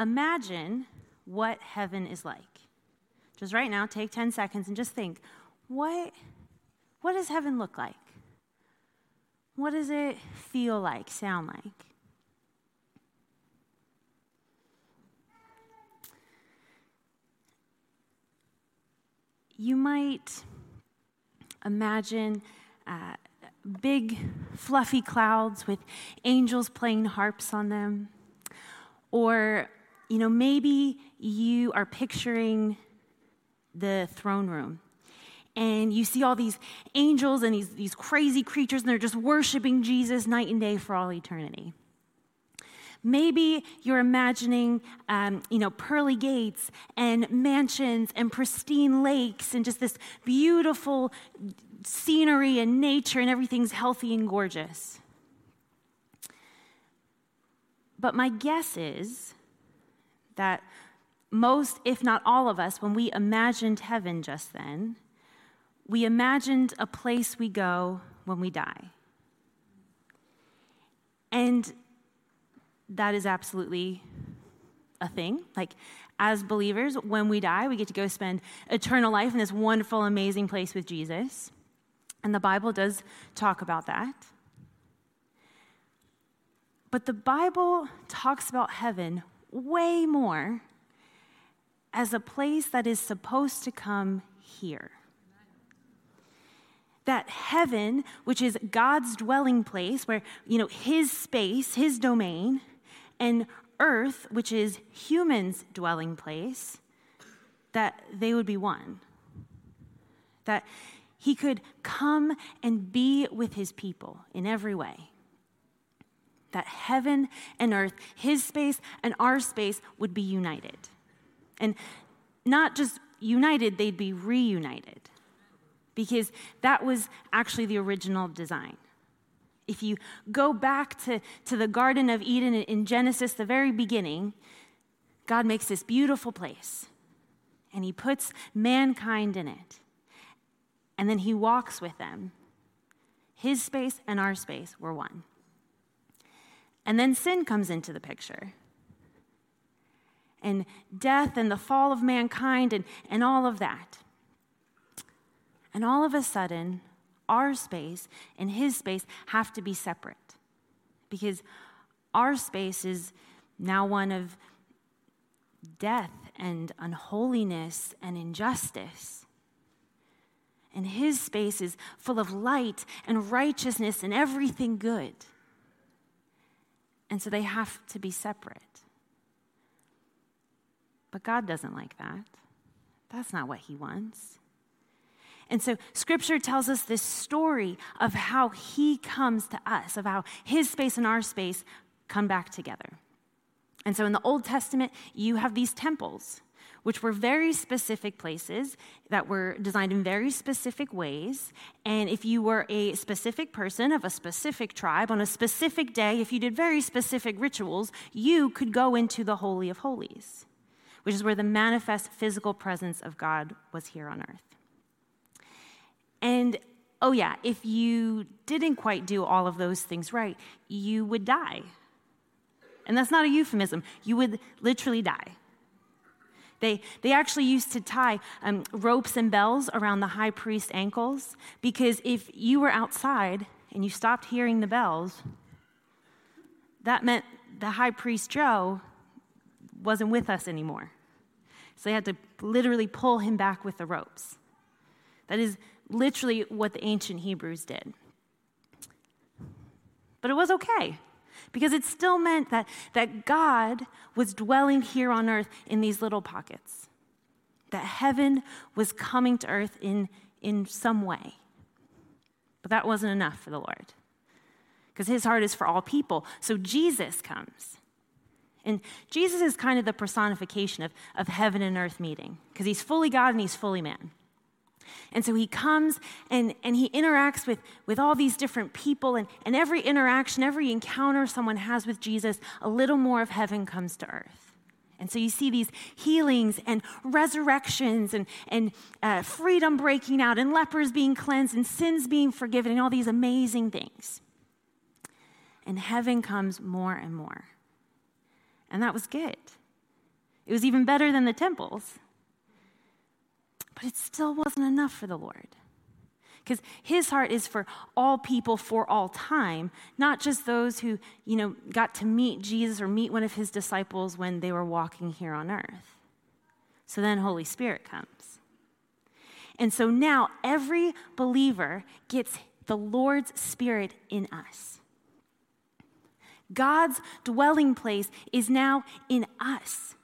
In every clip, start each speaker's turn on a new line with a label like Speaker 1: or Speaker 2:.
Speaker 1: imagine what heaven is like. Just right now, take 10 seconds and just think what, what does heaven look like? What does it feel like, sound like? You might imagine uh, big, fluffy clouds with angels playing harps on them. Or, you know, maybe you are picturing the throne room and you see all these angels and these, these crazy creatures, and they're just worshiping Jesus night and day for all eternity. Maybe you're imagining, um, you know, pearly gates and mansions and pristine lakes and just this beautiful scenery and nature, and everything's healthy and gorgeous. But my guess is that most, if not all of us, when we imagined heaven just then, we imagined a place we go when we die. And that is absolutely a thing. Like, as believers, when we die, we get to go spend eternal life in this wonderful, amazing place with Jesus. And the Bible does talk about that. But the Bible talks about heaven way more as a place that is supposed to come here. That heaven, which is God's dwelling place, where, you know, his space, his domain, and earth, which is humans' dwelling place, that they would be one. That he could come and be with his people in every way. That heaven and earth, his space and our space, would be united. And not just united, they'd be reunited. Because that was actually the original design. If you go back to, to the Garden of Eden in Genesis, the very beginning, God makes this beautiful place and he puts mankind in it and then he walks with them. His space and our space were one. And then sin comes into the picture. And death and the fall of mankind and, and all of that. And all of a sudden, our space and his space have to be separate because our space is now one of death and unholiness and injustice and his space is full of light and righteousness and everything good. And so they have to be separate. But God doesn't like that. That's not what he wants. And so scripture tells us this story of how he comes to us, of how his space and our space come back together. And so in the Old Testament, you have these temples which were very specific places that were designed in very specific ways. And if you were a specific person of a specific tribe on a specific day, if you did very specific rituals, you could go into the Holy of Holies, which is where the manifest physical presence of God was here on earth. And oh, yeah, if you didn't quite do all of those things right, you would die. And that's not a euphemism, you would literally die. They, they actually used to tie um, ropes and bells around the high priest's ankles because if you were outside and you stopped hearing the bells, that meant the high priest Joe wasn't with us anymore. So they had to literally pull him back with the ropes. That is literally what the ancient Hebrews did. But it was okay because it still meant that, that God was dwelling here on earth in these little pockets, that heaven was coming to earth in, in some way. But that wasn't enough for the Lord because his heart is for all people. So Jesus comes. And Jesus is kind of the personification of, of heaven and earth meeting because he's fully God and he's fully man. And so he comes and, and he interacts with, with all these different people, and, and every interaction, every encounter someone has with Jesus, a little more of heaven comes to earth. And so you see these healings and resurrections and, and uh, freedom breaking out, and lepers being cleansed, and sins being forgiven, and all these amazing things. And heaven comes more and more. And that was good It was even better than the temples. But it still wasn't enough for the Lord. Because his heart is for all people for all time, not just those who, you know, got to meet Jesus or meet one of his disciples when they were walking here on earth. So then Holy Spirit comes. And so now every believer gets the Lord's Spirit in us. God's dwelling place is now in us.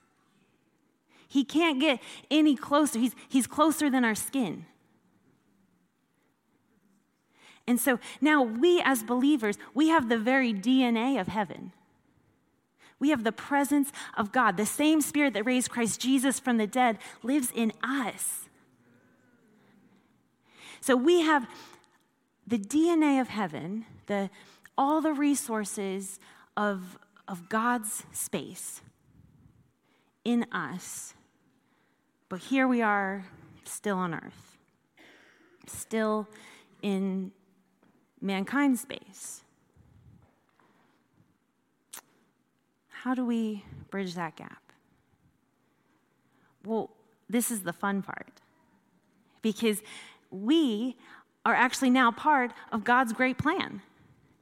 Speaker 1: He can't get any closer. He's, he's closer than our skin. And so now we, as believers, we have the very DNA of heaven. We have the presence of God. The same spirit that raised Christ Jesus from the dead lives in us. So we have the DNA of heaven, the, all the resources of, of God's space in us. But here we are, still on earth, still in mankind's space. How do we bridge that gap? Well, this is the fun part because we are actually now part of God's great plan.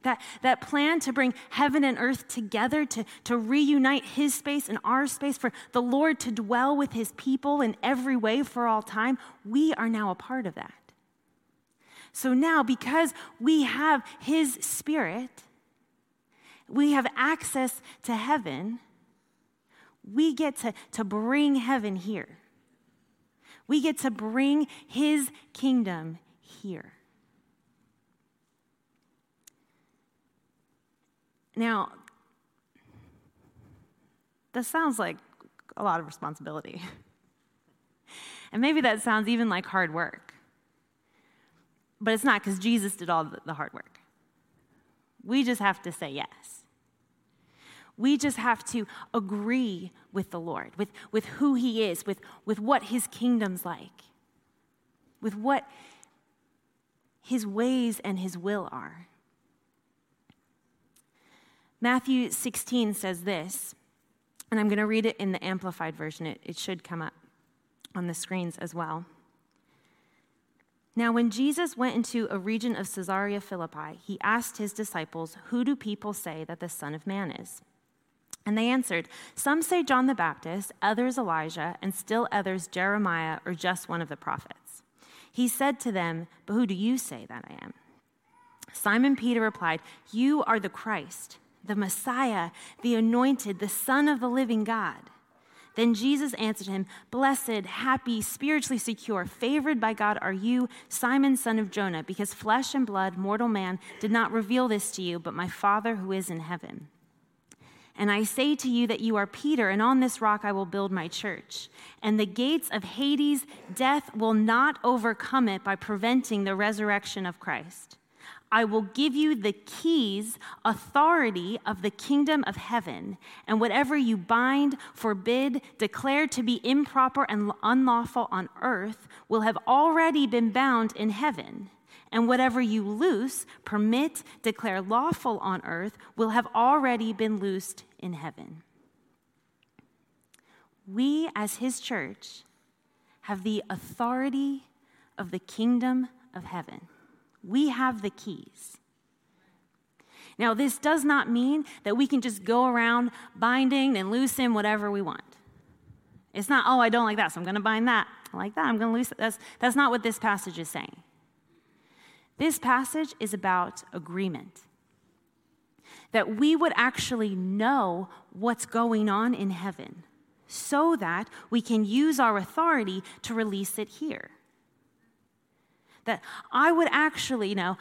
Speaker 1: That, that plan to bring heaven and earth together, to, to reunite his space and our space, for the Lord to dwell with his people in every way for all time, we are now a part of that. So now, because we have his spirit, we have access to heaven, we get to, to bring heaven here. We get to bring his kingdom here. Now, this sounds like a lot of responsibility. And maybe that sounds even like hard work. But it's not because Jesus did all the hard work. We just have to say yes. We just have to agree with the Lord, with, with who He is, with, with what His kingdom's like, with what His ways and His will are. Matthew 16 says this, and I'm going to read it in the Amplified Version. It, it should come up on the screens as well. Now, when Jesus went into a region of Caesarea Philippi, he asked his disciples, Who do people say that the Son of Man is? And they answered, Some say John the Baptist, others Elijah, and still others Jeremiah or just one of the prophets. He said to them, But who do you say that I am? Simon Peter replied, You are the Christ the Messiah, the anointed, the Son of the living God. Then Jesus answered him, Blessed, happy, spiritually secure, favored by God are you, Simon, son of Jonah, because flesh and blood, mortal man, did not reveal this to you, but my Father who is in heaven. And I say to you that you are Peter, and on this rock I will build my church. And the gates of Hades, death, will not overcome it by preventing the resurrection of Christ. I will give you the keys, authority of the kingdom of heaven, and whatever you bind, forbid, declare to be improper and unlawful on earth will have already been bound in heaven. And whatever you loose, permit, declare lawful on earth will have already been loosed in heaven. We, as his church, have the authority of the kingdom of heaven. We have the keys. Now, this does not mean that we can just go around binding and loosing whatever we want. It's not, oh, I don't like that, so I'm going to bind that. I like that, I'm going to loose it. That's, that's not what this passage is saying. This passage is about agreement. That we would actually know what's going on in heaven so that we can use our authority to release it here. That I would actually, you know,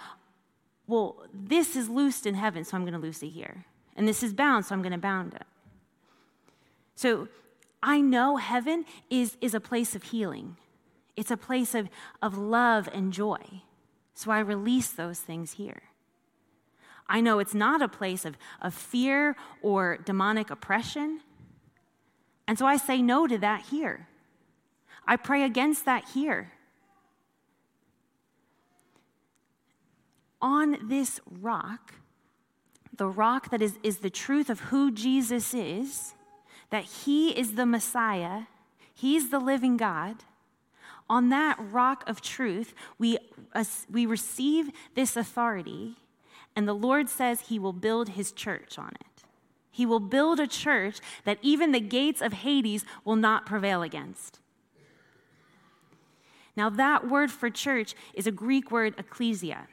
Speaker 1: well, this is loosed in heaven, so I'm going to loose it here. And this is bound, so I'm going to bound it. So I know heaven is, is a place of healing, it's a place of, of love and joy. So I release those things here. I know it's not a place of, of fear or demonic oppression. And so I say no to that here. I pray against that here. On this rock, the rock that is, is the truth of who Jesus is, that He is the Messiah, He's the living God, on that rock of truth, we, we receive this authority, and the Lord says He will build His church on it. He will build a church that even the gates of Hades will not prevail against. Now, that word for church is a Greek word, ecclesia.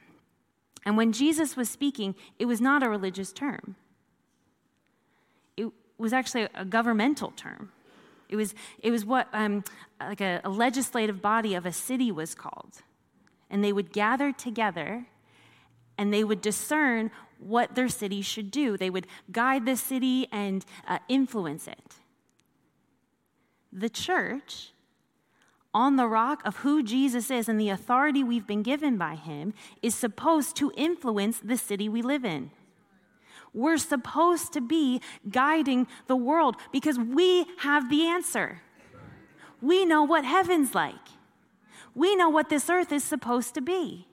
Speaker 1: And when Jesus was speaking, it was not a religious term, it was actually a governmental term. It was, it was what um, like a, a legislative body of a city was called. And they would gather together and they would discern what their city should do. They would guide the city and uh, influence it. The church, on the rock of who Jesus is and the authority we've been given by him, is supposed to influence the city we live in. We're supposed to be guiding the world because we have the answer. We know what heaven's like, we know what this earth is supposed to be.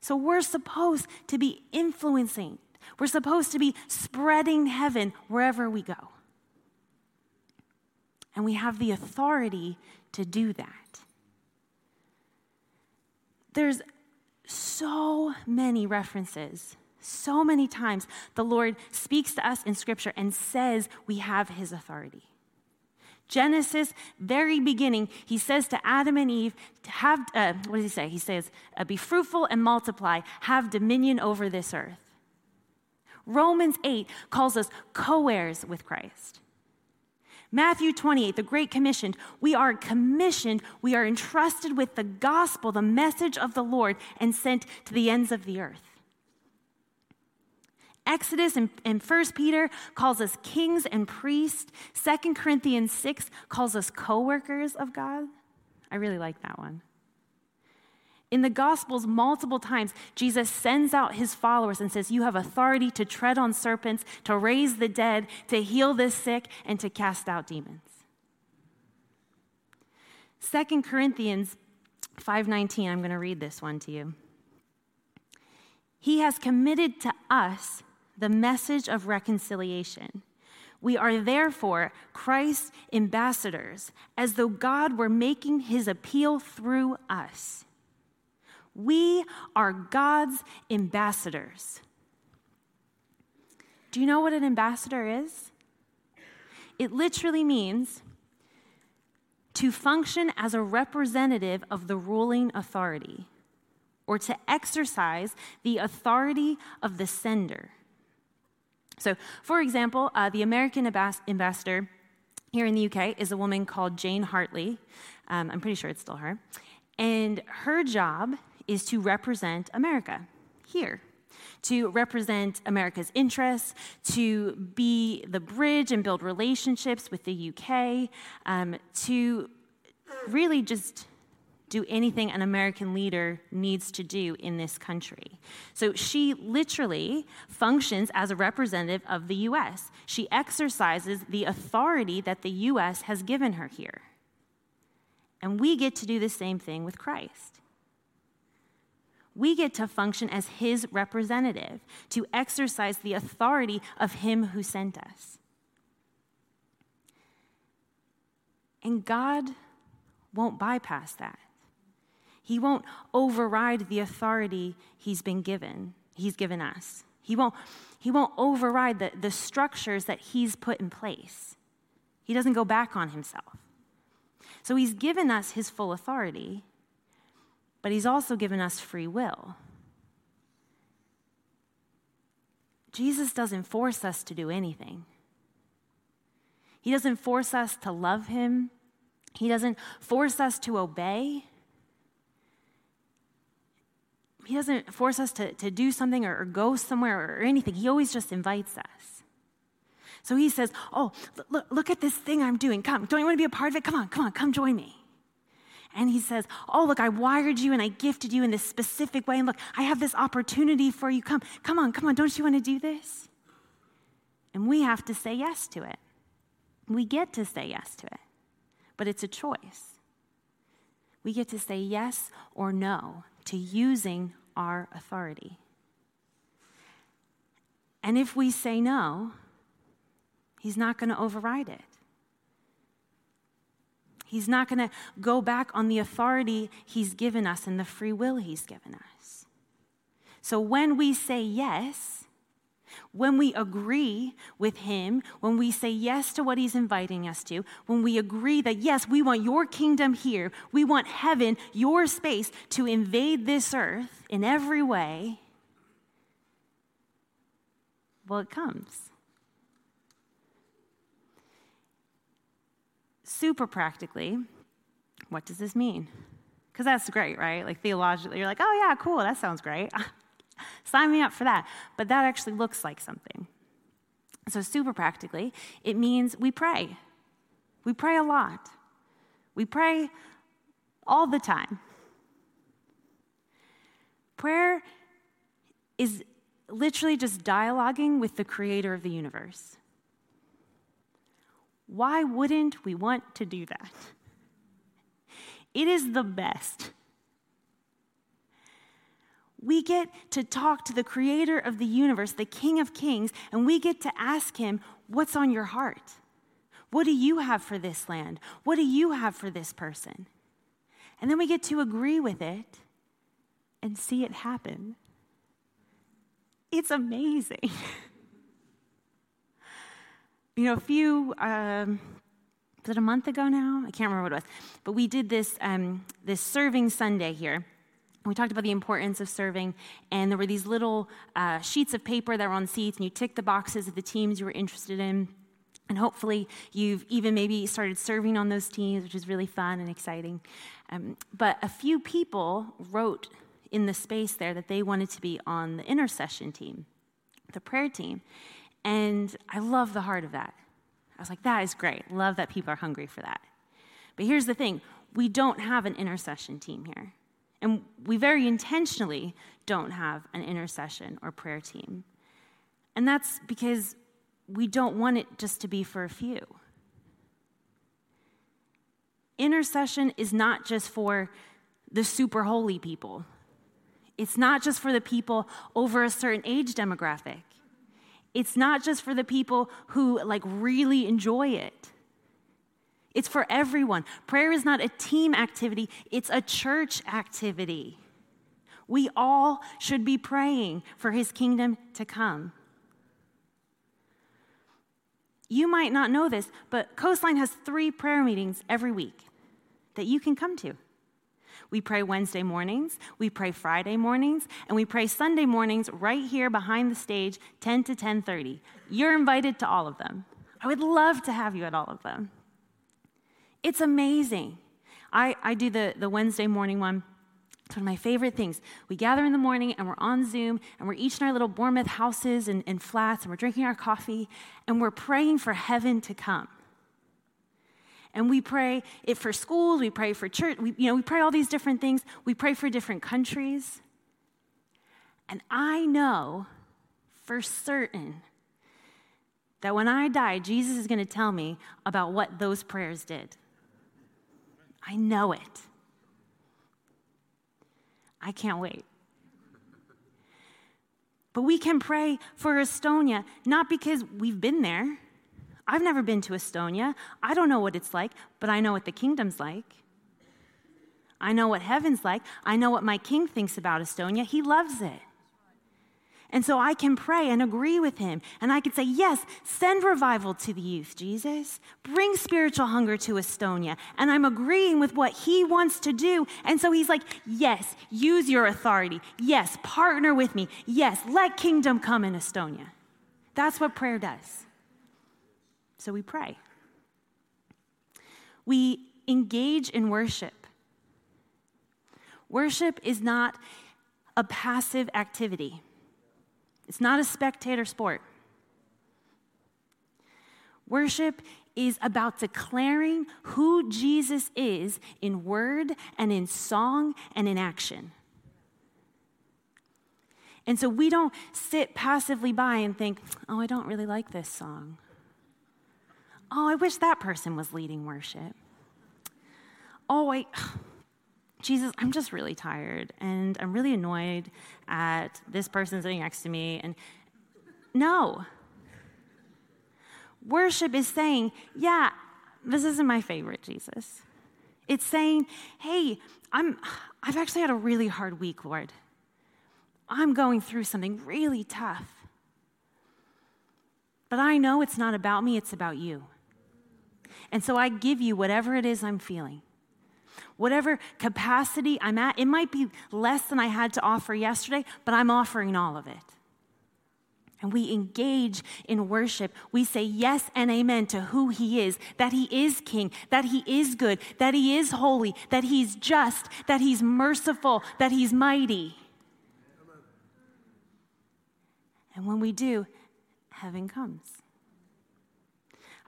Speaker 1: So we're supposed to be influencing, we're supposed to be spreading heaven wherever we go. And we have the authority to do that. There's so many references so many times the Lord speaks to us in Scripture and says we have His authority. Genesis, very beginning, he says to Adam and Eve, have, uh, what does he say? He says, uh, be fruitful and multiply, have dominion over this earth. Romans 8 calls us co heirs with Christ. Matthew 28, the Great Commission, we are commissioned, we are entrusted with the gospel, the message of the Lord, and sent to the ends of the earth. Exodus and, and 1 Peter calls us kings and priests. 2 Corinthians 6 calls us co workers of God. I really like that one. In the Gospels, multiple times, Jesus sends out his followers and says, You have authority to tread on serpents, to raise the dead, to heal the sick, and to cast out demons. 2 Corinthians 5:19 I'm going to read this one to you. He has committed to us the message of reconciliation. We are therefore Christ's ambassadors, as though God were making his appeal through us. We are God's ambassadors. Do you know what an ambassador is? It literally means to function as a representative of the ruling authority or to exercise the authority of the sender. So, for example, uh, the American ambassador here in the UK is a woman called Jane Hartley. Um, I'm pretty sure it's still her. And her job is to represent America here, to represent America's interests, to be the bridge and build relationships with the UK, um, to really just do anything an American leader needs to do in this country. So she literally functions as a representative of the US. She exercises the authority that the US has given her here. And we get to do the same thing with Christ. We get to function as his representative, to exercise the authority of him who sent us. And God won't bypass that. He won't override the authority he's been given, he's given us. He won't, he won't override the, the structures that he's put in place. He doesn't go back on himself. So he's given us his full authority, but he's also given us free will. Jesus doesn't force us to do anything. He doesn't force us to love him. He doesn't force us to obey. He doesn't force us to, to do something or, or go somewhere or anything. He always just invites us. So he says, Oh, look, look at this thing I'm doing. Come, don't you want to be a part of it? Come on, come on, come join me. And he says, Oh, look, I wired you and I gifted you in this specific way. And look, I have this opportunity for you. Come, come on, come on. Don't you want to do this? And we have to say yes to it. We get to say yes to it, but it's a choice. We get to say yes or no to using our authority. And if we say no, He's not going to override it. He's not going to go back on the authority He's given us and the free will He's given us. So when we say yes, when we agree with Him, when we say yes to what He's inviting us to, when we agree that, yes, we want your kingdom here, we want heaven, your space, to invade this earth in every way, well, it comes. Super practically, what does this mean? Because that's great, right? Like theologically, you're like, oh, yeah, cool, that sounds great. Sign me up for that. But that actually looks like something. So, super practically, it means we pray. We pray a lot. We pray all the time. Prayer is literally just dialoguing with the creator of the universe. Why wouldn't we want to do that? It is the best. We get to talk to the creator of the universe, the king of kings, and we get to ask him, What's on your heart? What do you have for this land? What do you have for this person? And then we get to agree with it and see it happen. It's amazing. you know, a few, um, was it a month ago now? I can't remember what it was. But we did this, um, this serving Sunday here. We talked about the importance of serving, and there were these little uh, sheets of paper that were on seats, and you ticked the boxes of the teams you were interested in. And hopefully, you've even maybe started serving on those teams, which is really fun and exciting. Um, but a few people wrote in the space there that they wanted to be on the intercession team, the prayer team. And I love the heart of that. I was like, that is great. Love that people are hungry for that. But here's the thing we don't have an intercession team here. And we very intentionally don't have an intercession or prayer team. And that's because we don't want it just to be for a few. Intercession is not just for the super holy people it's not just for the people over a certain age demographic. It's not just for the people who like really enjoy it. It's for everyone. Prayer is not a team activity, it's a church activity. We all should be praying for his kingdom to come. You might not know this, but Coastline has three prayer meetings every week that you can come to. We pray Wednesday mornings, we pray Friday mornings, and we pray Sunday mornings right here behind the stage, 10 to 10:30. You're invited to all of them. I would love to have you at all of them. It's amazing. I, I do the, the Wednesday morning one. It's one of my favorite things. We gather in the morning and we're on Zoom and we're each in our little Bournemouth houses and, and flats and we're drinking our coffee and we're praying for heaven to come. And we pray it for schools, we pray for church, we, you know, we pray all these different things. We pray for different countries. And I know for certain that when I die, Jesus is going to tell me about what those prayers did. I know it. I can't wait. But we can pray for Estonia, not because we've been there, I've never been to Estonia. I don't know what it's like, but I know what the kingdom's like. I know what heaven's like. I know what my king thinks about Estonia. He loves it. And so I can pray and agree with him. And I can say, Yes, send revival to the youth, Jesus. Bring spiritual hunger to Estonia. And I'm agreeing with what he wants to do. And so he's like, Yes, use your authority. Yes, partner with me. Yes, let kingdom come in Estonia. That's what prayer does. So we pray. We engage in worship. Worship is not a passive activity, it's not a spectator sport. Worship is about declaring who Jesus is in word and in song and in action. And so we don't sit passively by and think, oh, I don't really like this song. Oh, I wish that person was leading worship. Oh, I, Jesus, I'm just really tired and I'm really annoyed at this person sitting next to me. And no, Worship is saying, yeah, this isn't my favorite, Jesus. It's saying, hey, I'm, I've actually had a really hard week, Lord. I'm going through something really tough. But I know it's not about me, it's about you. And so I give you whatever it is I'm feeling. Whatever capacity I'm at, it might be less than I had to offer yesterday, but I'm offering all of it. And we engage in worship. We say yes and amen to who He is that He is King, that He is good, that He is holy, that He's just, that He's merciful, that He's mighty. And when we do, heaven comes.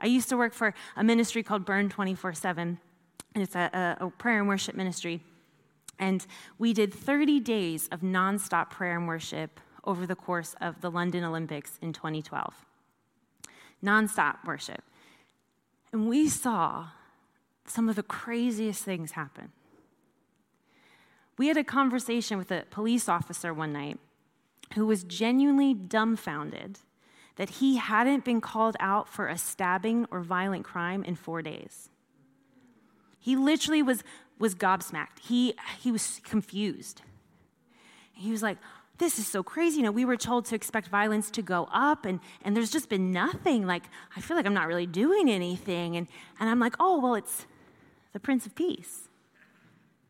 Speaker 1: I used to work for a ministry called Burn 24 7, and it's a, a, a prayer and worship ministry. And we did 30 days of nonstop prayer and worship over the course of the London Olympics in 2012. Nonstop worship. And we saw some of the craziest things happen. We had a conversation with a police officer one night who was genuinely dumbfounded that he hadn't been called out for a stabbing or violent crime in four days. He literally was, was gobsmacked. He, he was confused. He was like, this is so crazy. You know, we were told to expect violence to go up, and, and there's just been nothing. Like, I feel like I'm not really doing anything. And, and I'm like, oh, well, it's the Prince of Peace.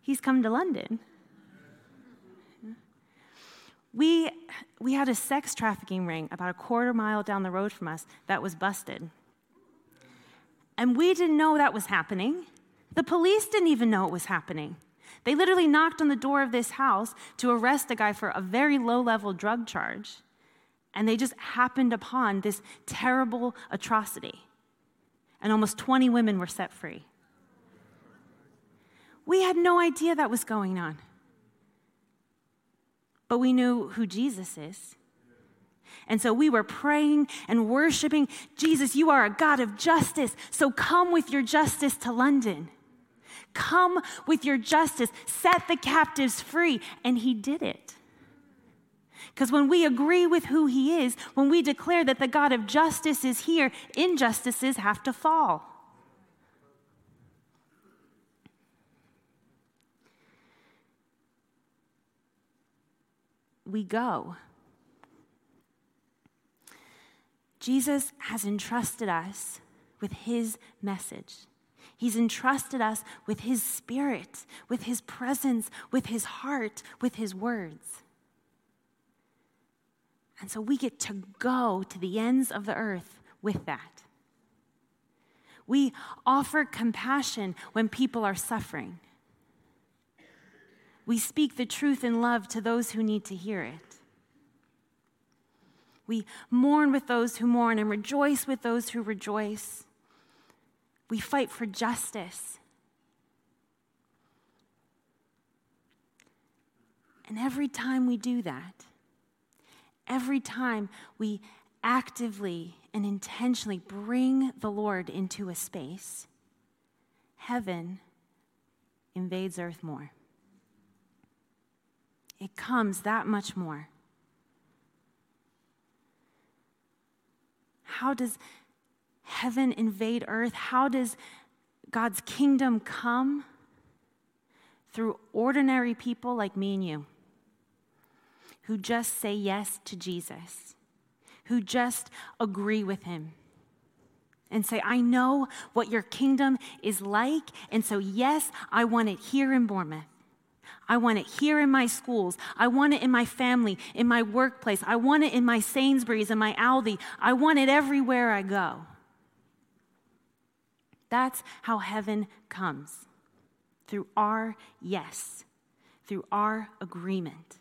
Speaker 1: He's come to London. We, we had a sex trafficking ring about a quarter mile down the road from us that was busted. And we didn't know that was happening. The police didn't even know it was happening. They literally knocked on the door of this house to arrest a guy for a very low level drug charge. And they just happened upon this terrible atrocity. And almost 20 women were set free. We had no idea that was going on. But we knew who Jesus is. And so we were praying and worshiping Jesus, you are a God of justice. So come with your justice to London. Come with your justice, set the captives free. And he did it. Because when we agree with who he is, when we declare that the God of justice is here, injustices have to fall. We go. Jesus has entrusted us with his message. He's entrusted us with His Spirit, with His presence, with His heart, with His words. And so we get to go to the ends of the earth with that. We offer compassion when people are suffering. We speak the truth in love to those who need to hear it. We mourn with those who mourn and rejoice with those who rejoice. We fight for justice. And every time we do that, every time we actively and intentionally bring the Lord into a space, heaven invades earth more. It comes that much more. How does heaven invade earth? How does God's kingdom come? Through ordinary people like me and you who just say yes to Jesus, who just agree with him and say, I know what your kingdom is like, and so, yes, I want it here in Bournemouth. I want it here in my schools. I want it in my family, in my workplace. I want it in my Sainsbury's and my Aldi. I want it everywhere I go. That's how heaven comes through our yes, through our agreement.